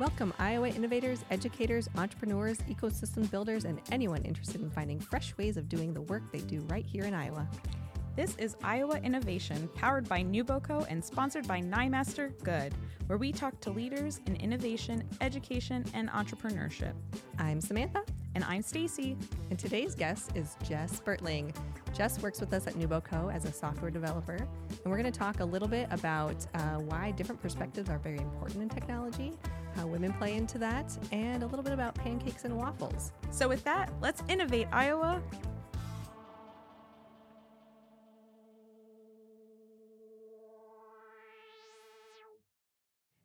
Welcome, Iowa innovators, educators, entrepreneurs, ecosystem builders, and anyone interested in finding fresh ways of doing the work they do right here in Iowa. This is Iowa Innovation, powered by NewBoCo and sponsored by Nyemaster Goode, where we talk to leaders in innovation, education, and entrepreneurship. I'm Samantha. And I'm Stacey. And today's guest is Jess Bertling. Jess works with us at NewBoCo as a software developer. And we're going to talk a little bit about uh, why different perspectives are very important in technology, how women play into that, and a little bit about pancakes and waffles. So, with that, let's innovate, Iowa.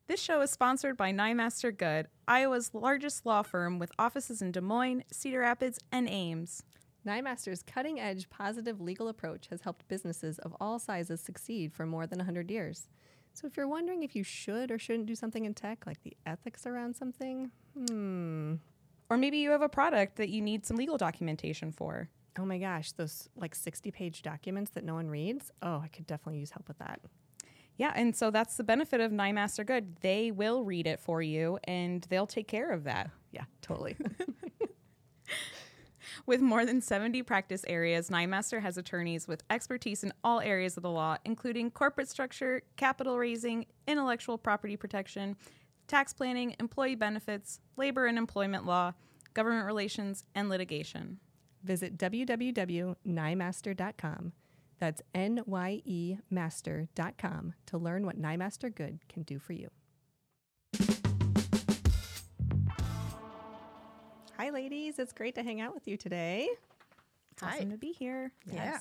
This show is sponsored by Nyemaster Goode, Iowa's largest law firm with offices in Des Moines, Cedar Rapids, and Ames. Nyemaster's cutting edge positive legal approach has helped businesses of all sizes succeed for more than 100 years. So if you're wondering if you should or shouldn't do something in tech, like the ethics around something, hmm. Or maybe you have a product that you need some legal documentation for. Oh my gosh, those like 60 page documents that no one reads. Oh, I could definitely use help with that. Yeah, and so that's the benefit of Nyemaster Goode. They will read it for you and they'll take care of that. Yeah, totally. With more than 70 practice areas, Nyemaster has attorneys with expertise in all areas of the law, including corporate structure, capital raising, intellectual property protection, tax planning, employee benefits, labor and employment law, government relations, and litigation. Visit www.nymaster.com. That's N Y E master.com to learn what Nyemaster Goode can do for you. Hi, ladies. It's great to hang out with you today. It's Hi. awesome to be here. Yes. Yeah.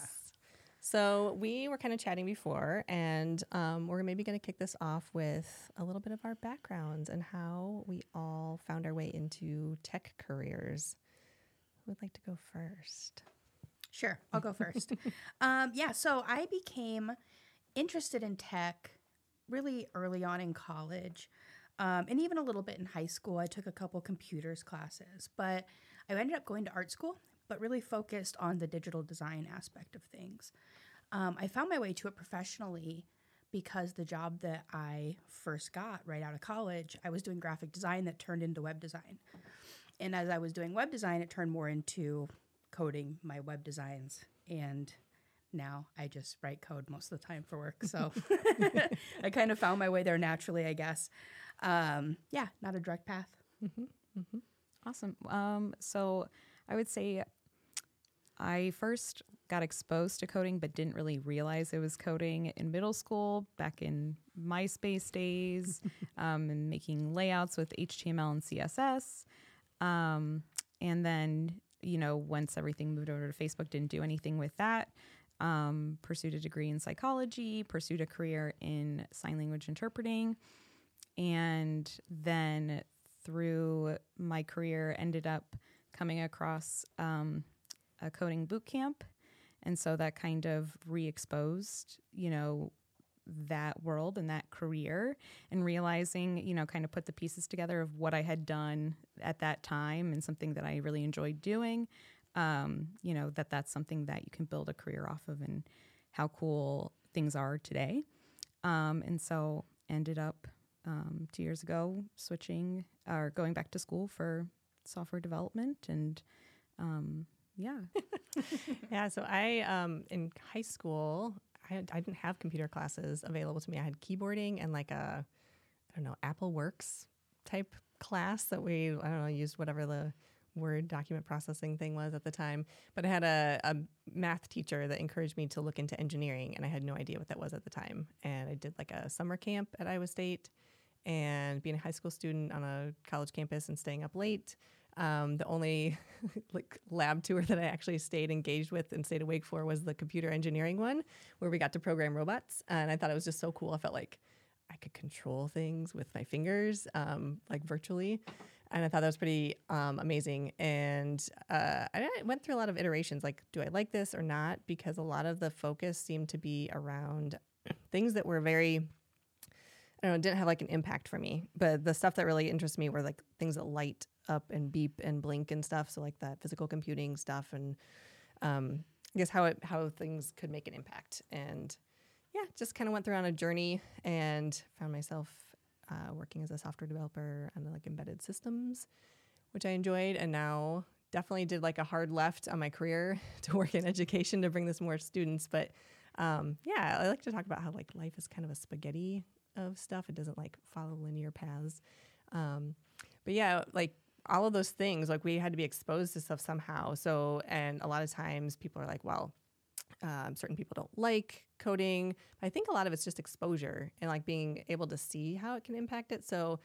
So we were kind of chatting before, and um, we're maybe going to kick this off with a little bit of our backgrounds and how we all found our way into tech careers. Who would like to go first? Sure, I'll go first. um, yeah, so I became interested in tech really early on in college. Um, and even a little bit in high school, I took a couple computers classes, but I ended up going to art school, but really focused on the digital design aspect of things. Um, I found my way to it professionally because the job that I first got right out of college, I was doing graphic design that turned into web design. And as I was doing web design, it turned more into coding my web designs. And now I just write code most of the time for work. So I kind of found my way there naturally, I guess um, yeah, not a direct path. Mm-hmm. Mm-hmm. Awesome. Um, so I would say I first got exposed to coding, but didn't really realize it was coding in middle school back in MySpace days um, and making layouts with HTML and CSS. Um, and then, you know, once everything moved over to Facebook, didn't do anything with that. Um, pursued a degree in psychology, pursued a career in sign language interpreting and then through my career ended up coming across um, a coding boot camp. And so that kind of re-exposed you know that world and that career and realizing you know kind of put the pieces together of what i had done at that time and something that i really enjoyed doing um, you know that that's something that you can build a career off of and how cool things are today um, and so ended up um, two years ago, switching or going back to school for software development, and um, yeah, yeah. So I um, in high school, I, I didn't have computer classes available to me. I had keyboarding and like a I don't know Apple Works type class that we I don't know used whatever the word document processing thing was at the time. But I had a, a, math teacher that encouraged me to look into engineering, and I had no idea what that was at the time. And I did like a summer camp at Iowa State and being a high school student on a college campus and staying up late. Um, the only like lab tour that I actually stayed engaged with and stayed awake for was the computer engineering one, where we got to program robots, and I thought it was just so cool. I felt like I could control things with my fingers, um, like virtually, and I thought that was pretty um, amazing. And uh, I went through a lot of iterations, like, do I like this or not? Because a lot of the focus seemed to be around things that were very I don't know, didn't have like an impact for me. But the stuff that really interested me were like things that light up and beep and blink and stuff. So like that physical computing stuff and um, I guess how it how things could make an impact. And yeah, just kind of went through on a journey and found myself uh, working as a software developer on like embedded systems, which I enjoyed. And now definitely did like a hard left on my career to work in education to bring this more students. But um, yeah, I like to talk about how like life is kind of a spaghetti of stuff. It doesn't like follow linear paths. Um, but yeah, like all of those things, like we had to be exposed to stuff somehow. So, and a lot of times people are like, well, um, certain people don't like coding. I think a lot of it's just exposure and like being able to see how it can impact it. So,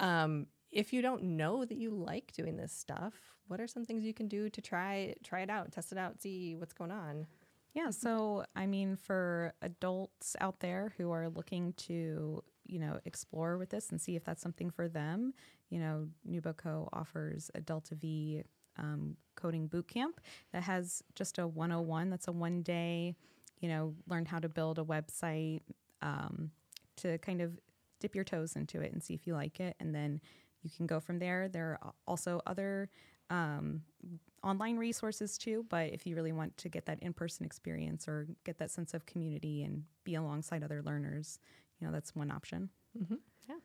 um, if you don't know that you like doing this stuff, what are some things you can do to try try it out, test it out, see what's going on? Yeah, so I mean, for adults out there who are looking to, you know, explore with this and see if that's something for them, you know, NewBoCo offers a Delta V um, coding boot camp that has just a 101. That's a one day, you know, learn how to build a website um, to kind of dip your toes into it and see if you like it, and then you can go from there. There are also other um, online resources too. But if you really want to get that in person experience or get that sense of community and be alongside other learners, you know, that's one option. Mm-hmm. Yeah.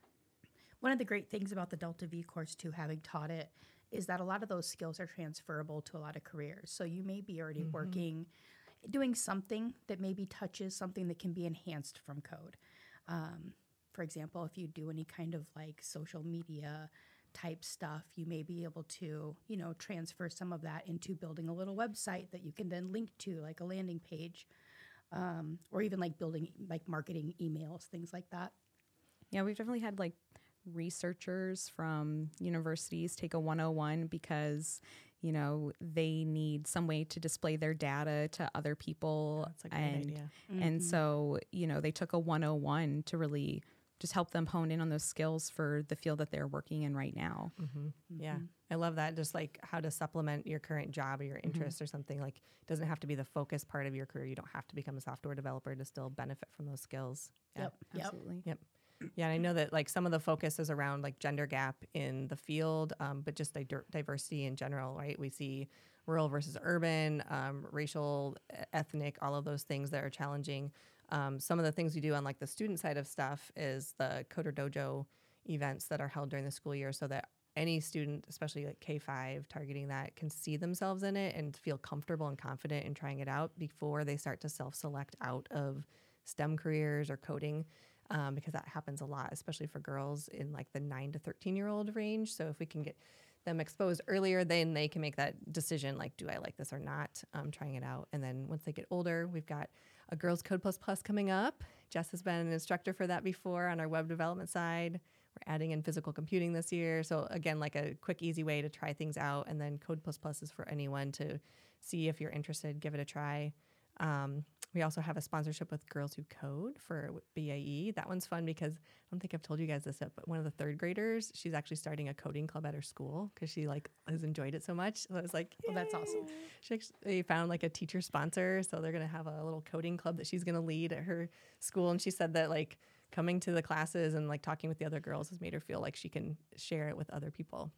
One of the great things about the Delta V course, too, having taught it, is that a lot of those skills are transferable to a lot of careers. So you may be already mm-hmm. working, doing something that maybe touches something that can be enhanced from code. Um, for example, if you do any kind of like social media, type stuff, you may be able to, you know, transfer some of that into building a little website that you can then link to, like a landing page, um, or even like building like marketing emails, things like that. Yeah, we've definitely had like researchers from universities take a 101 because you know they need some way to display their data to other people and mm-hmm. and so you know they took a 101 to really just help them hone in on those skills for the field that they're working in right now. Mm-hmm. Mm-hmm. Yeah, I love that. Just like how to supplement your current job or your mm-hmm. interest mm-hmm. or something. Like, it doesn't have to be the focus part of your career. You don't have to become a software developer to still benefit from those skills. Yeah. Yep, absolutely. Yep. Yeah, and I know that like some of the focus is around like gender gap in the field, um, but just like diversity in general, right? We see rural versus urban, um, racial, ethnic, all of those things that are challenging. Um, some of the things we do on like the student side of stuff is the Coder Dojo events that are held during the school year so that any student, especially like K 5, targeting that, can see themselves in it and feel comfortable and confident in trying it out before they start to self select out of STEM careers or coding. Um, because that happens a lot, especially for girls in like the nine to 13 year old range. So if we can get them exposed earlier, then they can make that decision like, do I like this or not? Um, trying it out. And then once they get older, we've got a Girls Code Plus Plus coming up. Jess has been an instructor for that before on our web development side. We're adding in physical computing this year. So, again, like a quick, easy way to try things out. And then Code Plus Plus is for anyone to see if you're interested, give it a try. Um, we also have a sponsorship with Girls Who Code for BAE. That one's fun because I don't think I've told you guys this yet, but one of the third graders, she's actually starting a coding club at her school because she like has enjoyed it so much. So I was like, "Oh, that's awesome. She actually found like a teacher sponsor, so they're gonna have a little coding club that she's gonna lead at her school. And she said that like coming to the classes and like talking with the other girls has made her feel like she can share it with other people.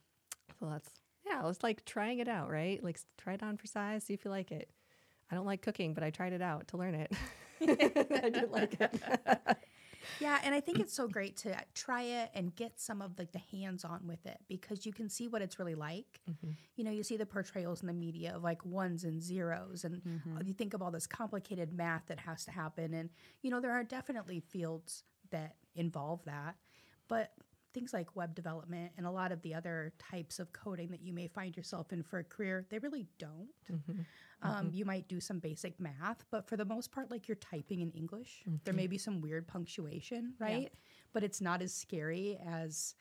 So that's yeah, it's like trying it out, right? Like try it on for size, see if you like it. I don't like cooking, but I tried it out to learn it. I did like it. yeah, and I think it's so great to try it and get some of like the hands on with it because you can see what it's really like. Mm-hmm. You know, you see the portrayals in the media of like ones and zeros, and mm-hmm. you think of all this complicated math that has to happen. And, you know, there are definitely fields that involve that. But things like web development and a lot of the other types of coding that you may find yourself in for a career, they really don't. Mm-hmm. Um, mm-hmm. You might do some basic math, but for the most part, like you're typing in English. Mm-hmm. There may be some weird punctuation, right? Yeah. But it's not as scary as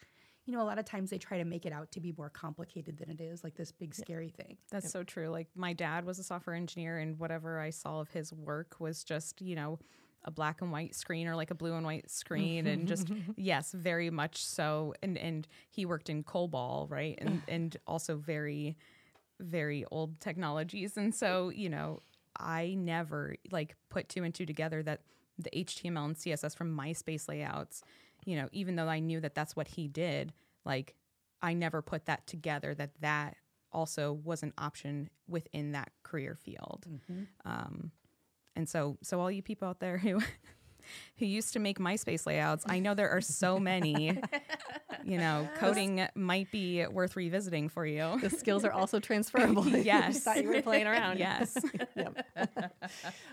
you know, a lot of times they try to make it out to be more complicated than it is, like this big scary thing. That's yep. so true. Like my dad was a software engineer, and whatever I saw of his work was just, you know, a black and white screen or like a blue and white screen and just yes very much so and and he worked in COBOL right and and also very very old technologies and so you know I never like put two and two together that the HTML and CSS from MySpace layouts you know even though I knew that that's what he did like I never put that together that that also was an option within that career field mm-hmm. um, and so, so all you people out there who who used to make MySpace layouts, I know there are so many. you know, coding might be worth revisiting for you. The skills are also transferable. Yes. just thought you were playing around. Yes. Yep.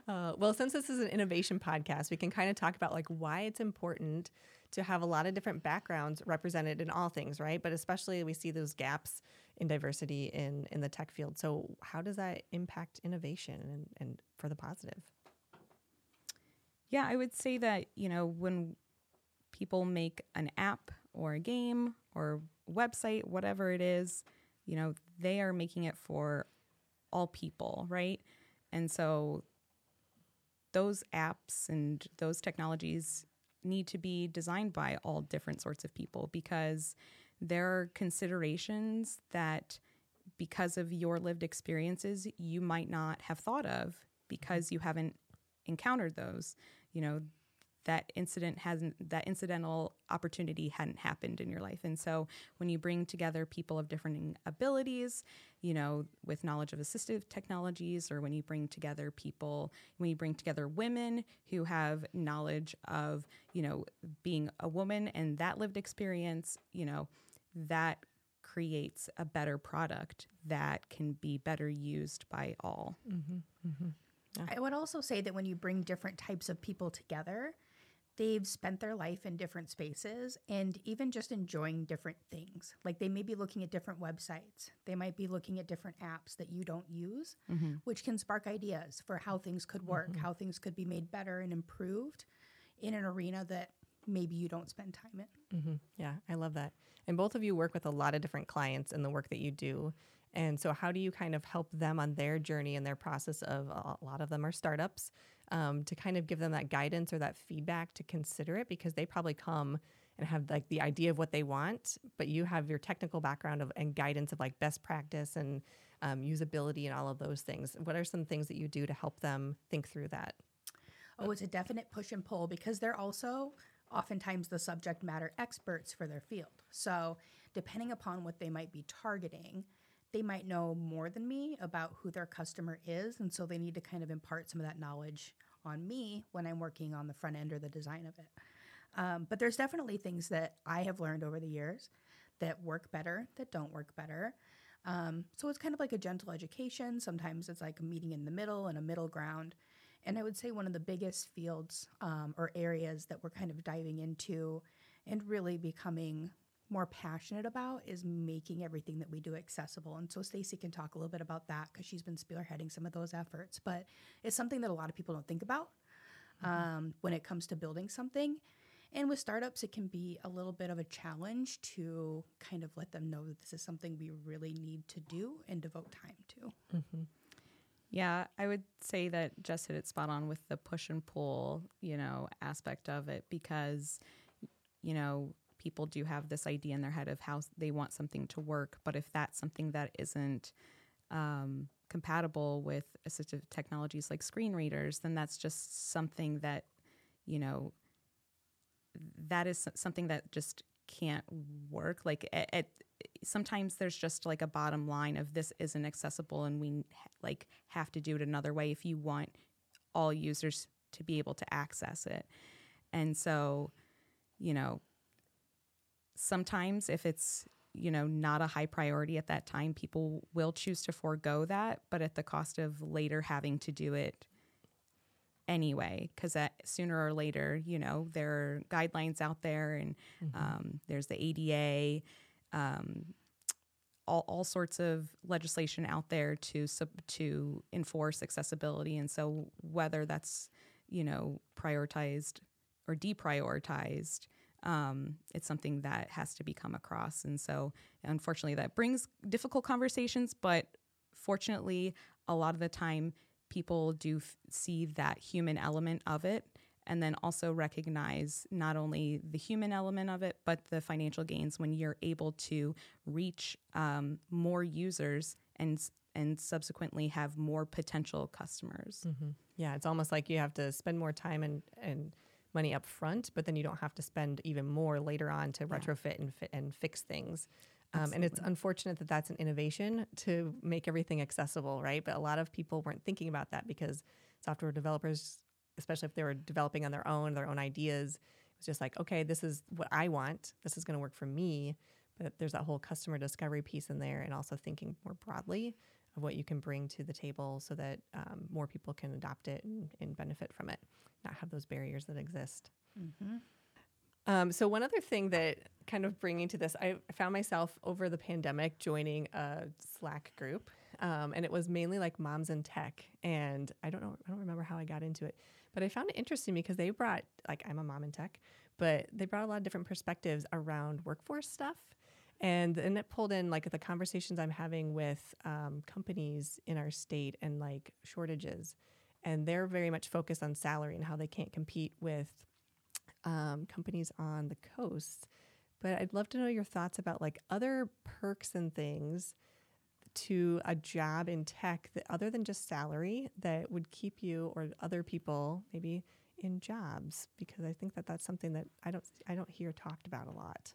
Uh, well, since this is an innovation podcast, we can kind of talk about like why it's important to have a lot of different backgrounds represented in all things, right? But especially we see those gaps in diversity in in the tech field. So how does that impact innovation and, and for the positive? Yeah, I would say that, you know, when people make an app or a game or website, whatever it is, you know, they are making it for all people, right? And so those apps and those technologies need to be designed by all different sorts of people because there are considerations that because of your lived experiences you might not have thought of mm-hmm. because you haven't encountered those you know that incident hasn't that incidental opportunity hadn't happened in your life. And so when you bring together people of different abilities you know with knowledge of assistive technologies or when you bring together people when you bring together women who have knowledge of you know being a woman and that lived experience you know that creates a better product that can be better used by all mm-hmm, mm-hmm. I would also say that when you bring different types of people together, they've spent their life in different spaces and even just enjoying different things. Like they may be looking at different websites, they might be looking at different apps that you don't use, which can spark ideas for how things could work, how things could be made better and improved in an arena that maybe you don't spend time in. hmm Yeah, I love that. And both of you work with a lot of different clients in the work that you do. And so, how do you kind of help them on their journey and their process of a lot of them are startups um, to kind of give them that guidance or that feedback to consider it because they probably come and have like the idea of what they want, but you have your technical background of and guidance of like best practice and um, usability and all of those things. What are some things that you do to help them think through that? Oh, it's a definite push and pull because they're also oftentimes the subject matter experts for their field. So, depending upon what they might be targeting, they might know more than me about who their customer is. And so they need to kind of impart some of that knowledge on me when I'm working on the front end or the design of it. Um, but there's definitely things that I have learned over the years that work better, that don't work better. Um, so it's kind of like a gentle education. Sometimes it's like a meeting in the middle and a middle ground. And I would say one of the biggest fields um, or areas that we're kind of diving into and really becoming more passionate about is making everything that we do accessible. And so Stacey can talk a little bit about that because she's been spearheading some of those efforts. But it's something that a lot of people don't think about um, when it comes to building something. And with startups, it can be a little bit of a challenge to kind of let them know that this is something we really need to do and devote time to. Yeah, I would say that Jess hit it spot on with the push and pull, you know, aspect of it because, you know, people do have this idea in their head of how they want something to work. But if that's something that isn't um, compatible with assistive technologies like screen readers, then that's just something that, you know, that is something that just can't work. Like at, at sometimes there's just like a bottom line of this isn't accessible, and we like have to do it another way if you want all users to be able to access it. And so, you know, sometimes if it's you know not a high priority at that time people will choose to forego that but at the cost of later having to do it anyway because sooner or later you know there are guidelines out there and um, there's the ada um, all, all sorts of legislation out there to sub, to enforce accessibility. And so whether that's you know prioritized or deprioritized um, it's something that has to be come across. And so unfortunately that brings difficult conversations but fortunately a lot of the time people do f- see that human element of it and then also recognize not only the human element of it but the financial gains when you're able to reach um, more users and and subsequently have more potential customers. Yeah, it's almost like you have to spend more time and, and money up front, but then you don't have to spend even more later on to retrofit and fit and fix things. Um, and it's unfortunate that that's an innovation to make everything accessible, right? But a lot of people weren't thinking about that because software developers especially if they were developing on their own, their own ideas. It was just like, okay, this is what I want. This is going to work for me. But there's that whole customer discovery piece in there, and also thinking more broadly of what you can bring to the table so that um, more people can adopt it and, and, benefit from it, not have those barriers that exist. Mm-hmm. Um, so one other thing that kind of bringing to this, I found myself over the pandemic joining a Slack group, um, and it was mainly like moms in tech. And I don't know, I don't remember how I got into it, but I found it interesting because they brought like I'm a mom in tech, but they brought a lot of different perspectives around workforce stuff. And and it pulled in like the conversations I'm having with um, companies in our state and like shortages, and they're very much focused on salary and how they can't compete with um, companies on the coast. But I'd love to know your thoughts about like other perks and things to a job in tech that other than just salary that would keep you or other people maybe in jobs because I think that that's something that I don't I don't hear talked about a lot.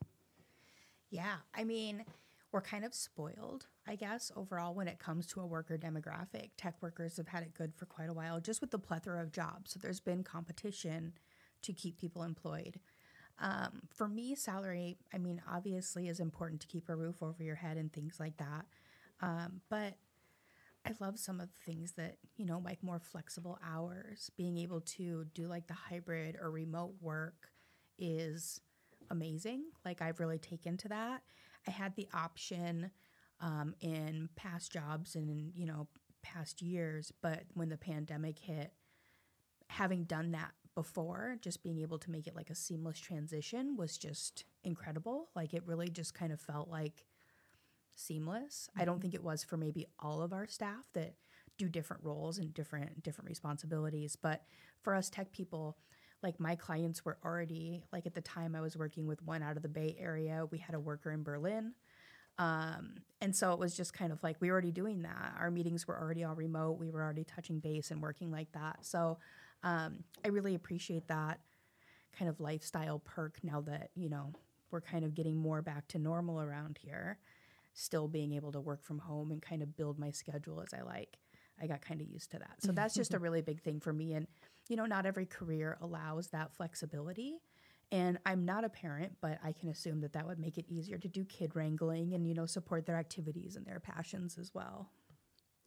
Yeah, I mean, we're kind of spoiled, I guess, overall when it comes to a worker demographic. Tech workers have had it good for quite a while just with the plethora of jobs. So there's been competition to keep people employed. Um, for me, salary, I mean, obviously is important to keep a roof over your head and things like that. Um, but I love some of the things that, you know, like more flexible hours, being able to do like the hybrid or remote work is amazing. Like, I've really taken to that. I had the option um, in past jobs and, you know, past years, but when the pandemic hit, having done that before, just being able to make it like a seamless transition was just incredible. Like it really just kind of felt like seamless. Mm-hmm. I don't think it was for maybe all of our staff that do different roles and different different responsibilities, but for us tech people, like my clients were already like at the time I was working with one out of the Bay Area, we had a worker in Berlin. Um, and so it was just kind of like we were already doing that. Our meetings were already all remote. We were already touching base and working like that. So um, I really appreciate that kind of lifestyle perk now that, you know, we're kind of getting more back to normal around here, still being able to work from home and kind of build my schedule as I like. I got kind of used to that. So that's just a really big thing for me. And, you know, not every career allows that flexibility. And I'm not a parent, but I can assume that that would make it easier to do kid wrangling and, you know, support their activities and their passions as well.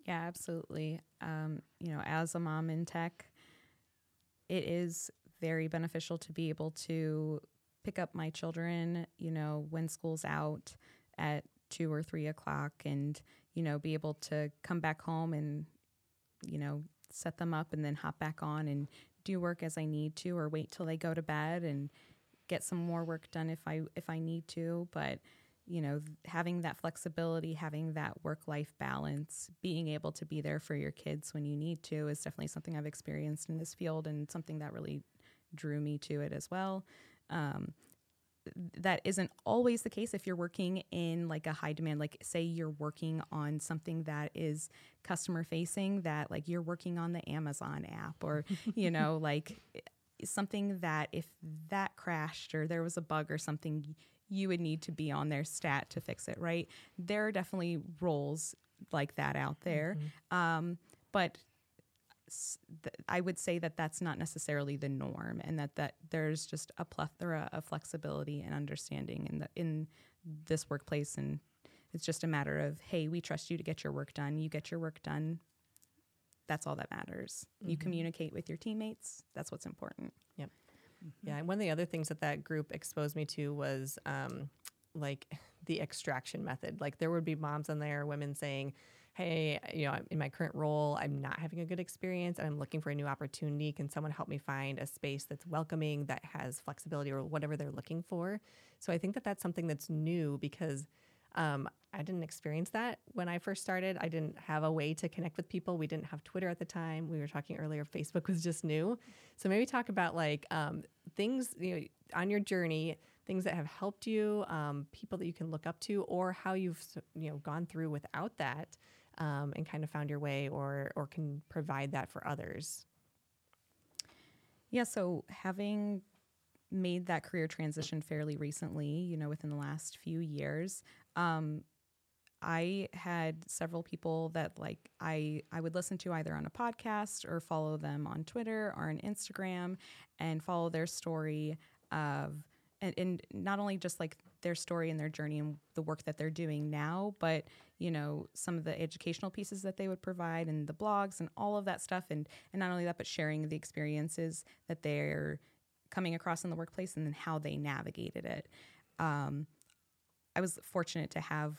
Yeah, absolutely. Um, you know, as a mom in tech, it is very beneficial to be able to pick up my children, you know, when school's out at two or three o'clock and, you know, be able to come back home and, you know, set them up and then hop back on and do work as I need to or wait till they go to bed and get some more work done if I if I need to. But you know, having that flexibility, having that work life balance, being able to be there for your kids when you need to is definitely something I've experienced in this field and something that really drew me to it as well. Um, that isn't always the case if you're working in like a high demand like say you're working on something that is customer facing that like you're working on the Amazon app or you know like something that if that crashed or there was a bug or something you would need to be on their stat to fix it, right? There are definitely roles like that out there. Mm-hmm. Um, but I would say that that's not necessarily the norm, and that that there's just a plethora of flexibility and understanding in the in this workplace, and it's just a matter of hey, we trust you to get your work done. You get your work done. That's all that matters. Mm-hmm. You communicate with your teammates. That's what's important. Yep. Mm-hmm. Yeah, and one of the other things that that group exposed me to was um, like the extraction method. Like there would be moms on there, women saying, "Hey, you know, in my current role, I'm not having a good experience, and I'm looking for a new opportunity. Can someone help me find a space that's welcoming, that has flexibility, or whatever they're looking for?" So I think that that's something that's new because um, I didn't experience that when I first started. I didn't have a way to connect with people. We didn't have Twitter at the time. We were talking earlier, Facebook was just new. So maybe talk about like um, things you know, on your journey, things that have helped you, um, people that you can look up to, or how you've you know gone through without that um, and kind of found your way, or or can provide that for others. Yeah. So having made that career transition fairly recently, you know, within the last few years. Um, I had several people that like I I would listen to either on a podcast or follow them on Twitter or on Instagram and follow their story of and, and not only just like their story and their journey and the work that they're doing now, but you know some of the educational pieces that they would provide and the blogs and all of that stuff and and not only that but sharing the experiences that they're coming across in the workplace and then how they navigated it. Um, I was fortunate to have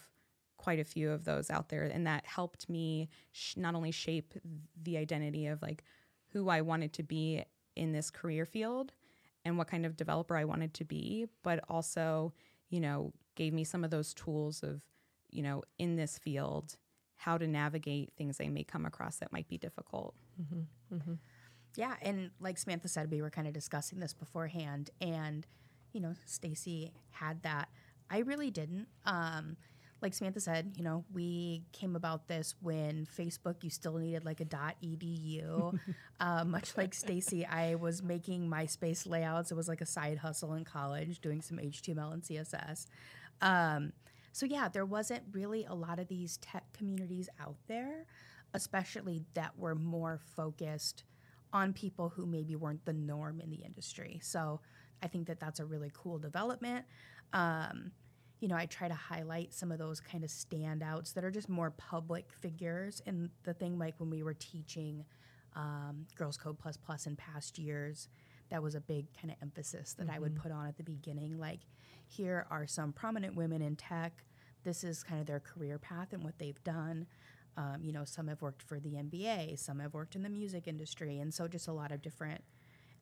quite a few of those out there, and that helped me sh- not only shape the identity of like who I wanted to be in this career field and what kind of developer I wanted to be, but also, you know, gave me some of those tools of, you know, in this field, how to navigate things I may come across that might be difficult. Mm-hmm. Mm-hmm. Yeah, and like Samantha said, we were kind of discussing this beforehand, and you know, Stacey had that. I really didn't. Um, like Samantha said, you know, we came about this when Facebook, you still needed like a .edu. uh, much like Stacey, I was making MySpace layouts. It was like a side hustle in college, doing some HTML and CSS. Um, so yeah, there wasn't really a lot of these tech communities out there, especially that were more focused on people who maybe weren't the norm in the industry. So I think that that's a really cool development. Um, you know, I try to highlight some of those kind of standouts that are just more public figures. And the thing, like when we were teaching um, Girls Code Plus Plus in past years, that was a big kind of emphasis that mm-hmm. I would mm-hmm. put on at the beginning. Like, here are some prominent women in tech. This is kind of their career path and what they've done. Um, you know, some have worked for the NBA, some have worked in the music industry, and so just a lot of different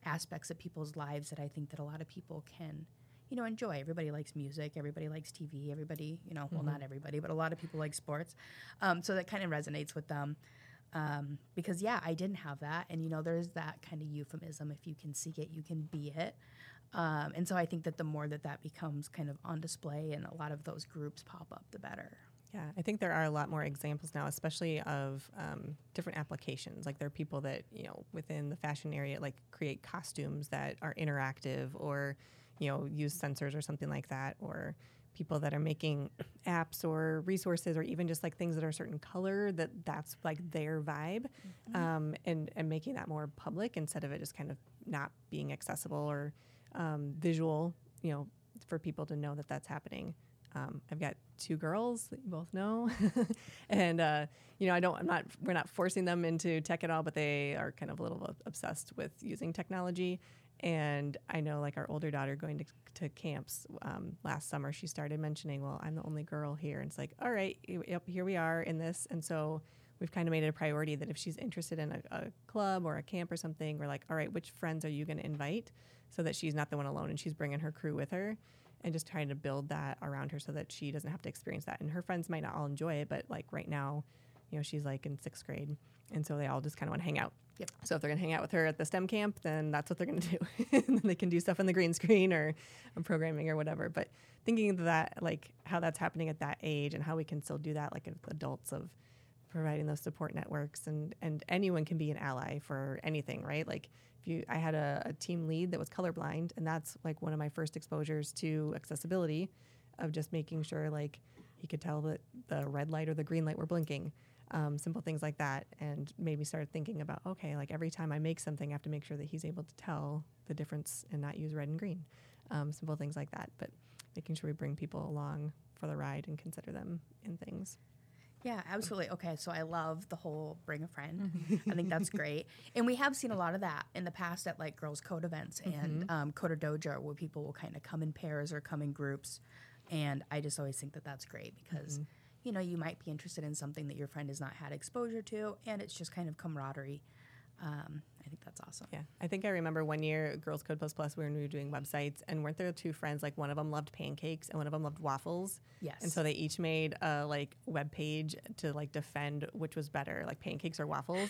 aspects of people's lives that I think that a lot of people can you know, enjoy. Everybody likes music. Everybody likes TV. Everybody, you know, well, mm-hmm. not everybody, but a lot of people like sports. Um, so that kind of resonates with them. Um, because yeah, I didn't have that, and you know, there's that kind of euphemism. If you can see it, you can be it. Um, and so I think that the more that that becomes kind of on display and a lot of those groups pop up, the better. Yeah, I think there are a lot more examples now, especially of um, different applications. Like there are people that you know within the fashion area, like create costumes that are interactive or you know, use sensors or something like that, or people that are making apps or resources or even just like things that are a certain color that that's like their vibe mm-hmm. um, and and making that more public instead of it just kind of not being accessible or um, visual you know for people to know that that's happening um, I've got two girls that you both know, and uh, you know I don't. I'm not. We're not forcing them into tech at all, but they are kind of a little obsessed with using technology. And I know, like our older daughter going to, to camps um, last summer, she started mentioning, "Well, I'm the only girl here," and it's like, "All right, yep, here we are in this." And so we've kind of made it a priority that if she's interested in a, a club or a camp or something, we're like, "All right, which friends are you going to invite?" So that she's not the one alone and she's bringing her crew with her, and just trying to build that around her so that she doesn't have to experience that. And her friends might not all enjoy it, but like right now, you know, she's like in sixth grade, and so they all just kind of want to hang out. Yep. So if they're going to hang out with her at the STEM camp, then that's what they're going to do. and then they can do stuff on the green screen or, programming or whatever. But thinking that, like how that's happening at that age and how we can still do that, like adults of providing those support networks and and anyone can be an ally for anything, right? Like if you, I had a, a team lead that was colorblind, and that's like one of my first exposures to accessibility, of just making sure like he could tell that the red light or the green light were blinking um, simple things like that, and maybe start thinking about okay, like every time I make something, I have to make sure that he's able to tell the difference and not use red and green. Um, simple things like that, but making sure we bring people along for the ride and consider them in things. Yeah, absolutely. Okay, so I love the whole bring a friend. I think that's great, and we have seen a lot of that in the past at like girls' code events and mm-hmm. um, Coder Dojo, where people will kind of come in pairs or come in groups, and I just always think that that's great because. Mm-hmm you know, you might be interested in something that your friend has not had exposure to, and it's just kind of camaraderie. Um, I think that's awesome. Yeah, I think I remember one year, Girls Code Plus Plus, when we were doing websites, and weren't there two friends? Like one of them loved pancakes, and one of them loved waffles. Yes. And so they each made a like web page to like defend which was better, like pancakes or waffles.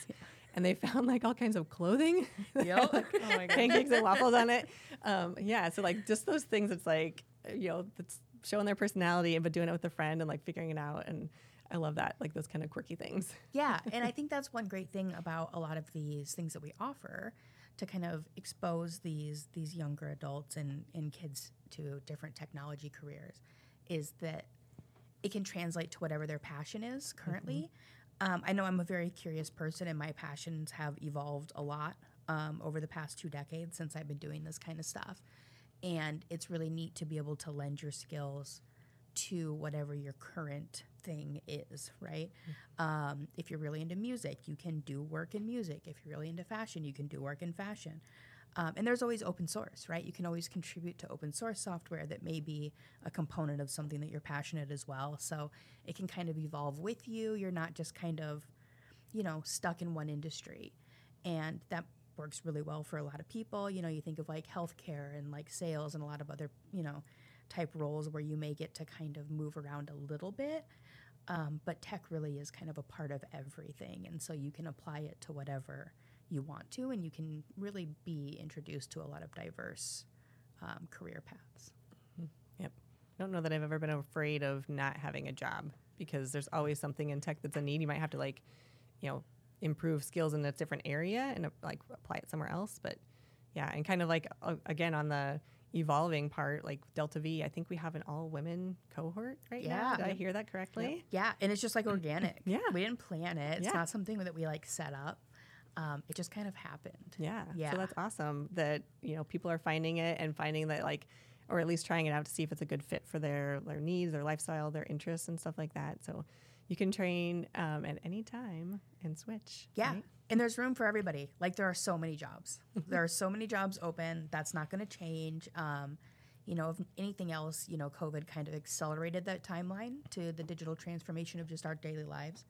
and they found like all kinds of clothing. Yep. like, oh pancakes and waffles on it. Um, yeah. So like just those things. It's like you know that's showing their personality, but doing it with a friend and like figuring it out. And I love that, like those kind of quirky things. Yeah. and I think that's one great thing about a lot of these things that we offer to kind of expose these these younger adults and, and kids to different technology careers is that it can translate to whatever their passion is currently. Um, I know I'm a very curious person, and my passions have evolved a lot um, over the past two decades since I've been doing this kind of stuff. And it's really neat to be able to lend your skills to whatever your current thing is, right? Um, if you're really into music, you can do work in music. If you're really into fashion, you can do work in fashion. Um, and there's always open source, right? You can always contribute to open source software that may be a component of something that you're passionate as well. So it can kind of evolve with you. You're not just kind of, you know, stuck in one industry. And that works really well for a lot of people. You know, you think of like healthcare and like sales and a lot of other, you know, type roles where you may get to kind of move around a little bit. Um, but tech really is kind of a part of everything. And so you can apply it to whatever you want to, and you can really be introduced to a lot of diverse um, career paths. Yep. I don't know that I've ever been afraid of not having a job because there's always something in tech that's a need. You might have to like, you know, improve skills in a different area and uh, like apply it somewhere else. But yeah, and kind of like uh, again on the evolving part, like Delta V, I think we have an all women cohort right now. Yeah. Did I hear that correctly? Yeah, and it's just like organic. Yeah. we didn't plan it. It's Yeah. not something that we like set up. Um, it just kind of happened. Yeah. Yeah. So that's awesome that, you know, people are finding it and finding that like or at least trying it out to see if it's a good fit for their their needs, their lifestyle, their interests and stuff like that. So you can train um, at any time and switch. Yeah. right? And there's room for everybody. Like there are so many jobs. there are so many jobs open. That's not going to change. Um, you know, if anything else, you know, COVID kind of accelerated that timeline to the digital transformation of just our daily lives.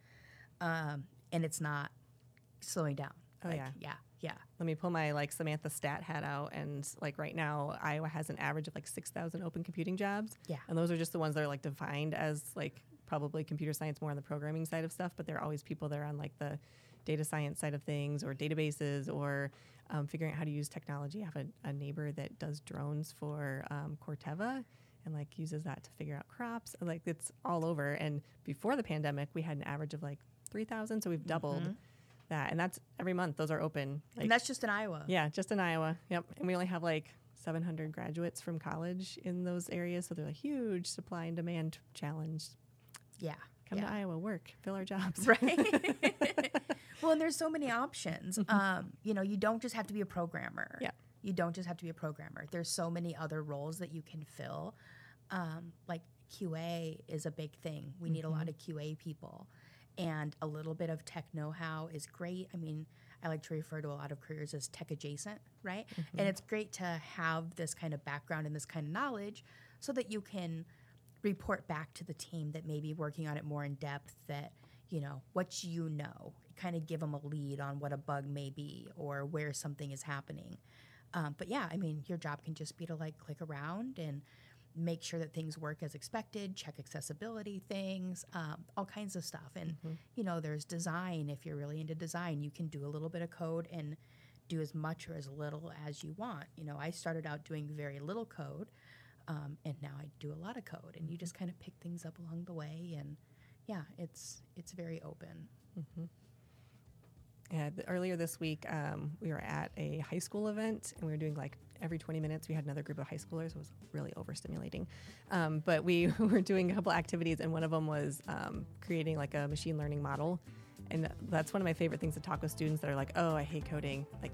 Um, and it's not slowing down. Oh, Like, yeah. Yeah. Yeah. Let me pull my like Samantha stat hat out and like right now Iowa has an average of like 6,000 open computing jobs. Yeah. And those are just the ones that are like defined as like probably computer science more on the programming side of stuff, but there are always people that are on like the data science side of things or databases or um, figuring out how to use technology. I have a, a neighbor that does drones for um, Corteva and like uses that to figure out crops. Like it's all over. And before the pandemic, we had an average of like 3,000. So we've doubled that. And that's every month. Those are open. Like, and that's just in Iowa. yeah, just in Iowa. Yep. And we only have like 700 graduates from college in those areas. So they're a huge supply and demand challenge. Yeah. Come yeah. to Iowa, work, fill our jobs. right? well, and there's so many options. Um, you know, you don't just have to be a programmer. Yeah. You don't just have to be a programmer. There's so many other roles that you can fill. Um, like QA is a big thing. We need a lot of QA people. And a little bit of tech know how is great. I mean, I like to refer to a lot of careers as tech adjacent, right? And it's great to have this kind of background and this kind of knowledge so that you can report back to the team that may be working on it more in depth that you know what you know kind of give them a lead on what a bug may be or where something is happening. Um, but yeah i mean your job can just be to like click around and make sure that things work as expected check accessibility things um, all kinds of stuff. And you know there's design. If you're really into design you can do a little bit of code and do as much or as little as you want. You know i started out doing very little code um, and now I do a lot of code, and you just kind of pick things up along the way, and yeah, it's it's very open. Yeah, the, earlier this week, um, we were at a high school event and we were doing like every 20 minutes, we had another group of high schoolers. It was really overstimulating. Um, but we were doing a couple activities, and one of them was um, creating like a machine learning model. And that's one of my favorite things to talk with students that are like, oh, I hate coding. Like,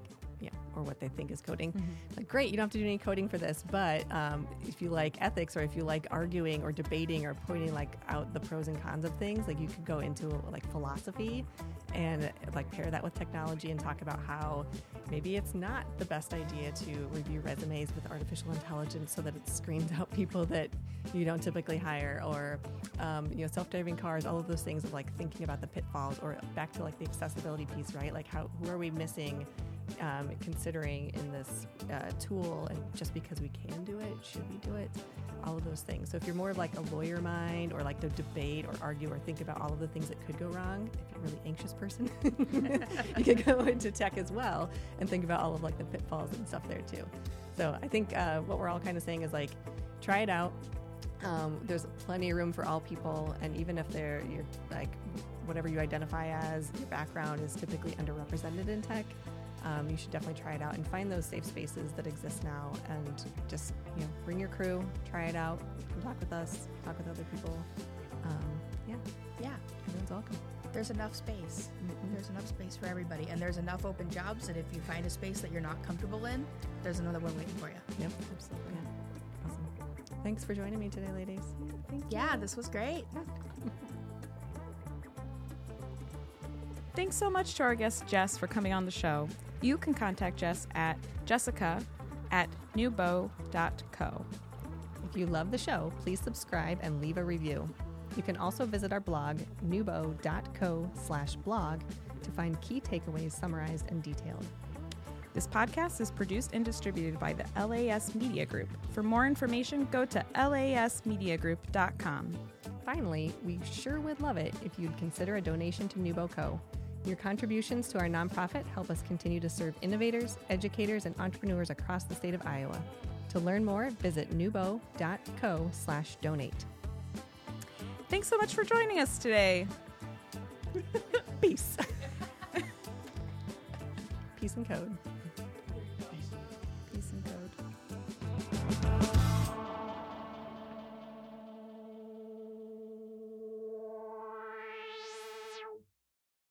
or what they think is coding. Like, great, you don't have to do any coding for this, but um, if you like ethics or if you like arguing or debating or pointing like out the pros and cons of things, like you could go into like philosophy and like pair that with technology and talk about how maybe it's not the best idea to review resumes with artificial intelligence so that it screens out people that you don't typically hire or um, you know self-driving cars all of those things of like thinking about the pitfalls or back to like the accessibility piece right like how who are we missing um, considering in this uh, tool and just because we can do it should we do it all of those things. So if you're more of like a lawyer mind or like to debate or argue or think about all of the things that could go wrong if you're a really anxious person you could go into tech as well and think about all of like the pitfalls and stuff there too. So i think uh, what we're all kind of saying is like try it out. Um, there's plenty of room for all people and even if they're you're like whatever you identify as your background is typically underrepresented in tech um, you should definitely try it out and find those safe spaces that exist now and just you know bring your crew try it out come talk with us talk with other people um, yeah, Yeah, everyone's welcome. there's enough space. Mhm. There's enough space for everybody, and there's enough open jobs that if you find a space that you're not comfortable in, there's another one waiting for you. Yep, absolutely. Yeah. Awesome. Thanks for joining me today, ladies. Thank Yeah, this was great. Thanks so much to our guest Jess for coming on the show. You can contact Jess at jessica at newbo.co. If you love the show, please subscribe and leave a review. You can also visit our blog, newbo.co slash blog, to find key takeaways summarized and detailed. This podcast is produced and distributed by the LAS Media Group. For more information, go to lasmediagroup.com. Finally, we sure would love it if you'd consider a donation to NewBoCo. Your contributions to our nonprofit help us continue to serve innovators, educators, and entrepreneurs across the state of Iowa. To learn more, visit newbo.co slash donate. Thanks so much for joining us today. Peace. Peace and code.